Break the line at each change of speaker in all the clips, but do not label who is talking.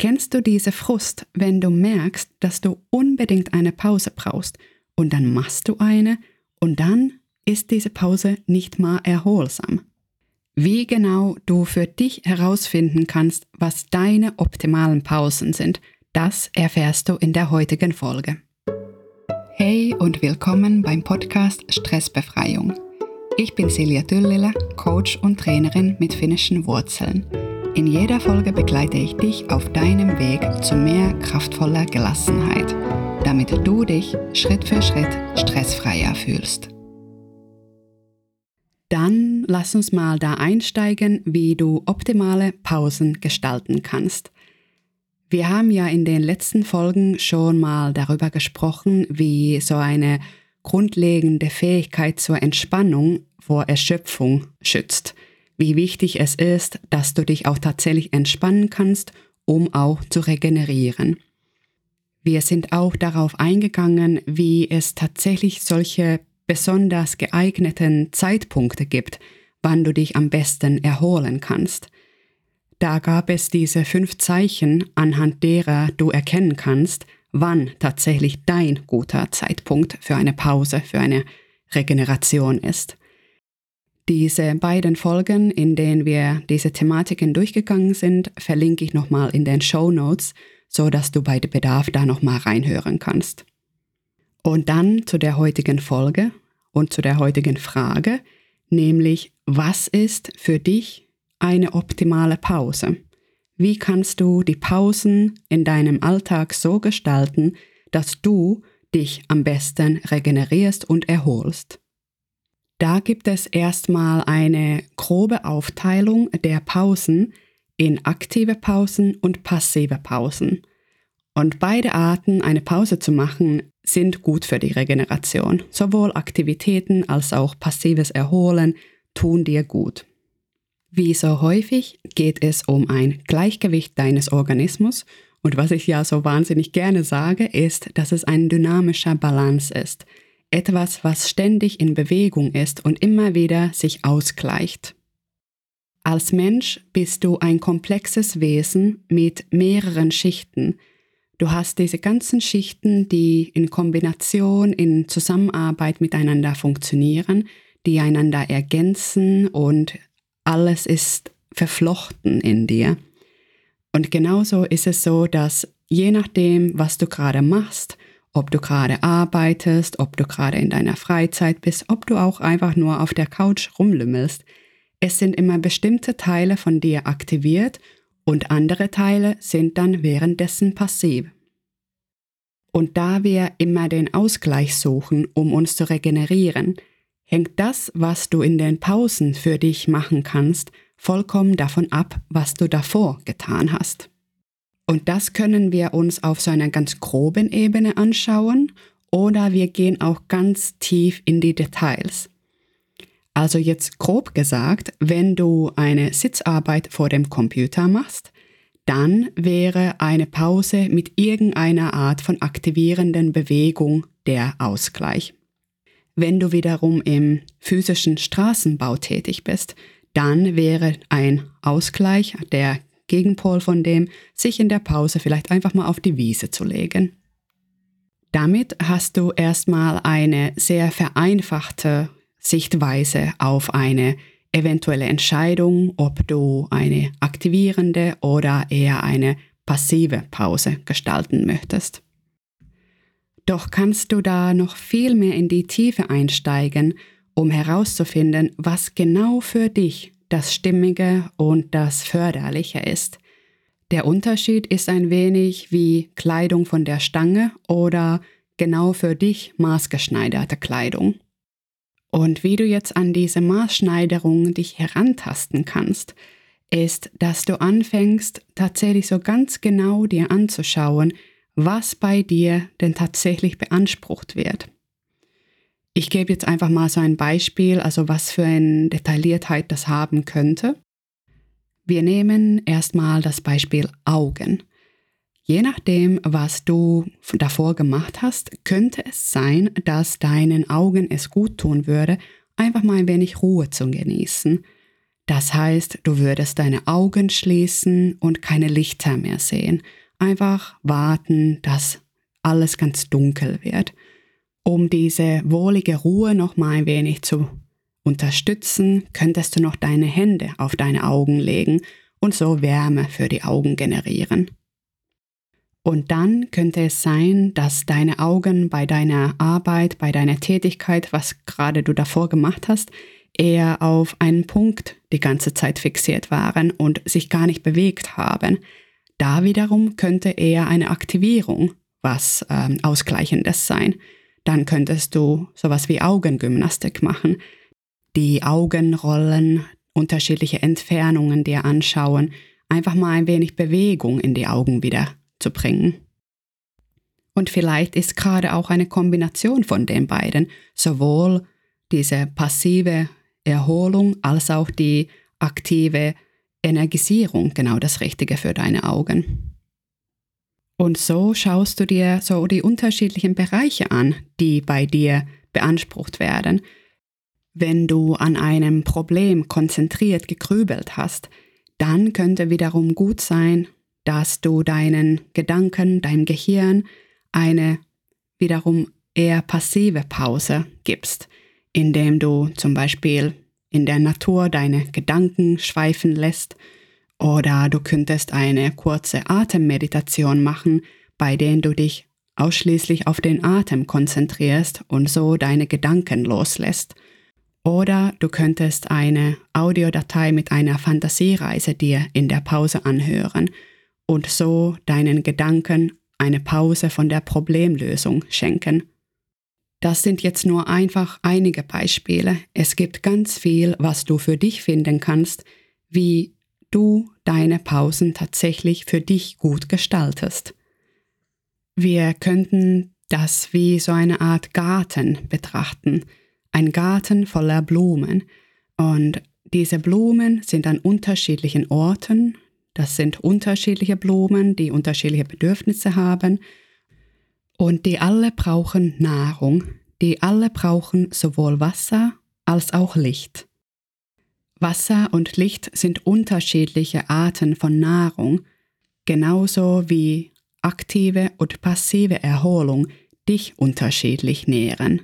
Kennst du diese Frust, wenn du merkst, dass du unbedingt eine Pause brauchst und dann machst du eine und dann ist diese Pause nicht mal erholsam? Wie genau du für dich herausfinden kannst, was deine optimalen Pausen sind, das erfährst du in der heutigen Folge. Hey und willkommen beim Podcast Stressbefreiung. Ich bin Silja Düllele, Coach und Trainerin mit finnischen Wurzeln. In jeder Folge begleite ich dich auf deinem Weg zu mehr kraftvoller Gelassenheit, damit du dich Schritt für Schritt stressfreier fühlst. Dann lass uns mal da einsteigen, wie du optimale Pausen gestalten kannst. Wir haben ja in den letzten Folgen schon mal darüber gesprochen, wie so eine grundlegende Fähigkeit zur Entspannung vor Erschöpfung schützt wie wichtig es ist, dass du dich auch tatsächlich entspannen kannst, um auch zu regenerieren. Wir sind auch darauf eingegangen, wie es tatsächlich solche besonders geeigneten Zeitpunkte gibt, wann du dich am besten erholen kannst. Da gab es diese fünf Zeichen, anhand derer du erkennen kannst, wann tatsächlich dein guter Zeitpunkt für eine Pause, für eine Regeneration ist. Diese beiden Folgen, in denen wir diese Thematiken durchgegangen sind, verlinke ich nochmal in den Show Notes, so dass du bei Bedarf da nochmal reinhören kannst. Und dann zu der heutigen Folge und zu der heutigen Frage, nämlich was ist für dich eine optimale Pause? Wie kannst du die Pausen in deinem Alltag so gestalten, dass du dich am besten regenerierst und erholst? Da gibt es erstmal eine grobe Aufteilung der Pausen in aktive Pausen und passive Pausen. Und beide Arten, eine Pause zu machen, sind gut für die Regeneration. Sowohl Aktivitäten als auch passives Erholen tun dir gut. Wie so häufig geht es um ein Gleichgewicht deines Organismus und was ich ja so wahnsinnig gerne sage, ist, dass es ein dynamischer Balance ist etwas, was ständig in Bewegung ist und immer wieder sich ausgleicht. Als Mensch bist du ein komplexes Wesen mit mehreren Schichten. Du hast diese ganzen Schichten, die in Kombination, in Zusammenarbeit miteinander funktionieren, die einander ergänzen und alles ist verflochten in dir. Und genauso ist es so, dass je nachdem, was du gerade machst, ob du gerade arbeitest, ob du gerade in deiner Freizeit bist, ob du auch einfach nur auf der Couch rumlümmelst. Es sind immer bestimmte Teile von dir aktiviert und andere Teile sind dann währenddessen passiv. Und da wir immer den Ausgleich suchen, um uns zu regenerieren, hängt das, was du in den Pausen für dich machen kannst, vollkommen davon ab, was du davor getan hast. Und das können wir uns auf so einer ganz groben Ebene anschauen oder wir gehen auch ganz tief in die Details. Also jetzt grob gesagt, wenn du eine Sitzarbeit vor dem Computer machst, dann wäre eine Pause mit irgendeiner Art von aktivierenden Bewegung der Ausgleich. Wenn du wiederum im physischen Straßenbau tätig bist, dann wäre ein Ausgleich der Gegenpol von dem, sich in der Pause vielleicht einfach mal auf die Wiese zu legen. Damit hast du erstmal eine sehr vereinfachte Sichtweise auf eine eventuelle Entscheidung, ob du eine aktivierende oder eher eine passive Pause gestalten möchtest. Doch kannst du da noch viel mehr in die Tiefe einsteigen, um herauszufinden, was genau für dich das Stimmige und das Förderliche ist. Der Unterschied ist ein wenig wie Kleidung von der Stange oder genau für dich maßgeschneiderte Kleidung. Und wie du jetzt an diese Maßschneiderung dich herantasten kannst, ist, dass du anfängst, tatsächlich so ganz genau dir anzuschauen, was bei dir denn tatsächlich beansprucht wird. Ich gebe jetzt einfach mal so ein Beispiel, also was für eine Detailliertheit das haben könnte. Wir nehmen erstmal das Beispiel Augen. Je nachdem, was du davor gemacht hast, könnte es sein, dass deinen Augen es gut tun würde, einfach mal ein wenig Ruhe zu genießen. Das heißt, du würdest deine Augen schließen und keine Lichter mehr sehen. Einfach warten, dass alles ganz dunkel wird. Um diese wohlige Ruhe noch mal ein wenig zu unterstützen, könntest du noch deine Hände auf deine Augen legen und so Wärme für die Augen generieren. Und dann könnte es sein, dass deine Augen bei deiner Arbeit, bei deiner Tätigkeit, was gerade du davor gemacht hast, eher auf einen Punkt die ganze Zeit fixiert waren und sich gar nicht bewegt haben. Da wiederum könnte eher eine Aktivierung was ähm, Ausgleichendes sein. Dann könntest du sowas wie Augengymnastik machen. Die Augen rollen, unterschiedliche Entfernungen dir anschauen, einfach mal ein wenig Bewegung in die Augen wieder zu bringen. Und vielleicht ist gerade auch eine Kombination von den beiden, sowohl diese passive Erholung als auch die aktive Energisierung genau das Richtige für deine Augen. Und so schaust du dir so die unterschiedlichen Bereiche an, die bei dir beansprucht werden. Wenn du an einem Problem konzentriert gegrübelt hast, dann könnte wiederum gut sein, dass du deinen Gedanken, deinem Gehirn eine wiederum eher passive Pause gibst, indem du zum Beispiel in der Natur deine Gedanken schweifen lässt oder du könntest eine kurze Atemmeditation machen, bei der du dich ausschließlich auf den Atem konzentrierst und so deine Gedanken loslässt. Oder du könntest eine Audiodatei mit einer Fantasiereise dir in der Pause anhören und so deinen Gedanken eine Pause von der Problemlösung schenken. Das sind jetzt nur einfach einige Beispiele. Es gibt ganz viel, was du für dich finden kannst, wie du deine Pausen tatsächlich für dich gut gestaltest. Wir könnten das wie so eine Art Garten betrachten, ein Garten voller Blumen. Und diese Blumen sind an unterschiedlichen Orten, das sind unterschiedliche Blumen, die unterschiedliche Bedürfnisse haben und die alle brauchen Nahrung, die alle brauchen sowohl Wasser als auch Licht. Wasser und Licht sind unterschiedliche Arten von Nahrung, genauso wie aktive und passive Erholung dich unterschiedlich nähren.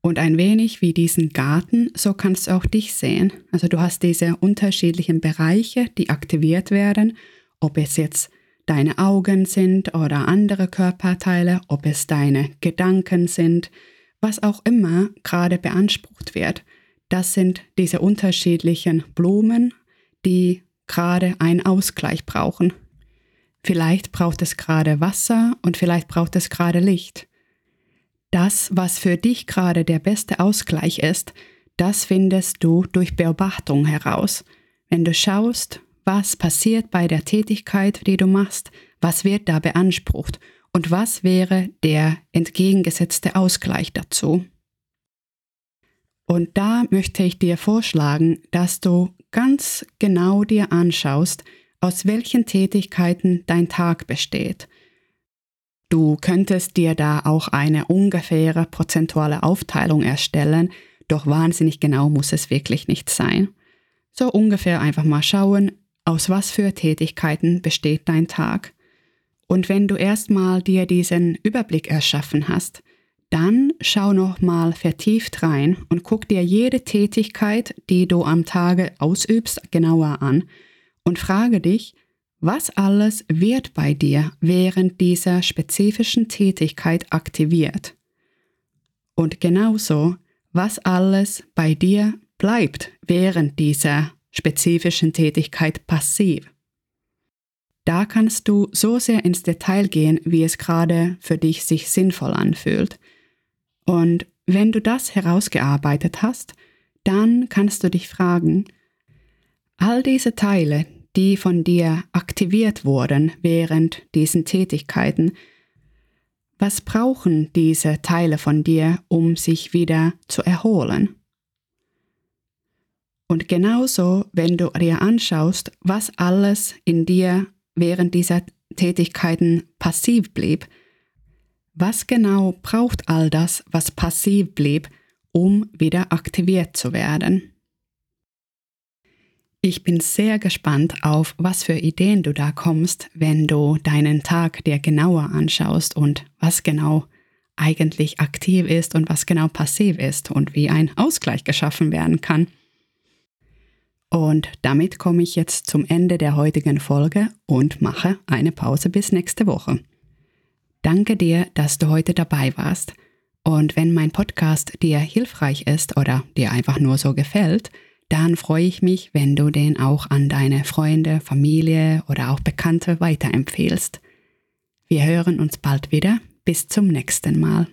Und ein wenig wie diesen Garten, so kannst du auch dich sehen. Also du hast diese unterschiedlichen Bereiche, die aktiviert werden, ob es jetzt deine Augen sind oder andere Körperteile, ob es deine Gedanken sind, was auch immer gerade beansprucht wird. Das sind diese unterschiedlichen Blumen, die gerade einen Ausgleich brauchen. Vielleicht braucht es gerade Wasser und vielleicht braucht es gerade Licht. Das, was für dich gerade der beste Ausgleich ist, das findest du durch Beobachtung heraus. Wenn du schaust, was passiert bei der Tätigkeit, die du machst, was wird da beansprucht und was wäre der entgegengesetzte Ausgleich dazu. Und da möchte ich dir vorschlagen, dass du ganz genau dir anschaust, aus welchen Tätigkeiten dein Tag besteht Du könntest dir da auch eine ungefähre prozentuale Aufteilung erstellen, doch wahnsinnig genau muss es wirklich nicht sein. So ungefähr einfach mal schauen, aus was für Tätigkeiten besteht dein Tag. Und wenn du erstmal dir diesen Überblick erschaffen hast, dann schau noch mal vertieft rein und guck dir jede Tätigkeit, die du am Tage ausübst, genauer an und frage dich, was alles wird bei dir während dieser spezifischen Tätigkeit aktiviert? Und genauso, was alles bei dir bleibt während dieser spezifischen Tätigkeit passiv? Da kannst du so sehr ins Detail gehen, wie es gerade für dich sich sinnvoll anfühlt. Und wenn du das herausgearbeitet hast, dann kannst du dich fragen, all diese Teile, die von dir aktiviert wurden während diesen Tätigkeiten. Was brauchen diese Teile von dir, um sich wieder zu erholen? Und genauso, wenn du dir anschaust, was alles in dir während dieser Tätigkeiten passiv blieb, was genau braucht all das, was passiv blieb, um wieder aktiviert zu werden? Ich bin sehr gespannt auf, was für Ideen du da kommst, wenn du deinen Tag dir genauer anschaust und was genau eigentlich aktiv ist und was genau passiv ist und wie ein Ausgleich geschaffen werden kann. Und damit komme ich jetzt zum Ende der heutigen Folge und mache eine Pause bis nächste Woche. Danke dir, dass du heute dabei warst. Und wenn mein Podcast dir hilfreich ist oder dir einfach nur so gefällt, dann freue ich mich, wenn du den auch an deine Freunde, Familie oder auch Bekannte weiterempfehlst. Wir hören uns bald wieder. Bis zum nächsten Mal.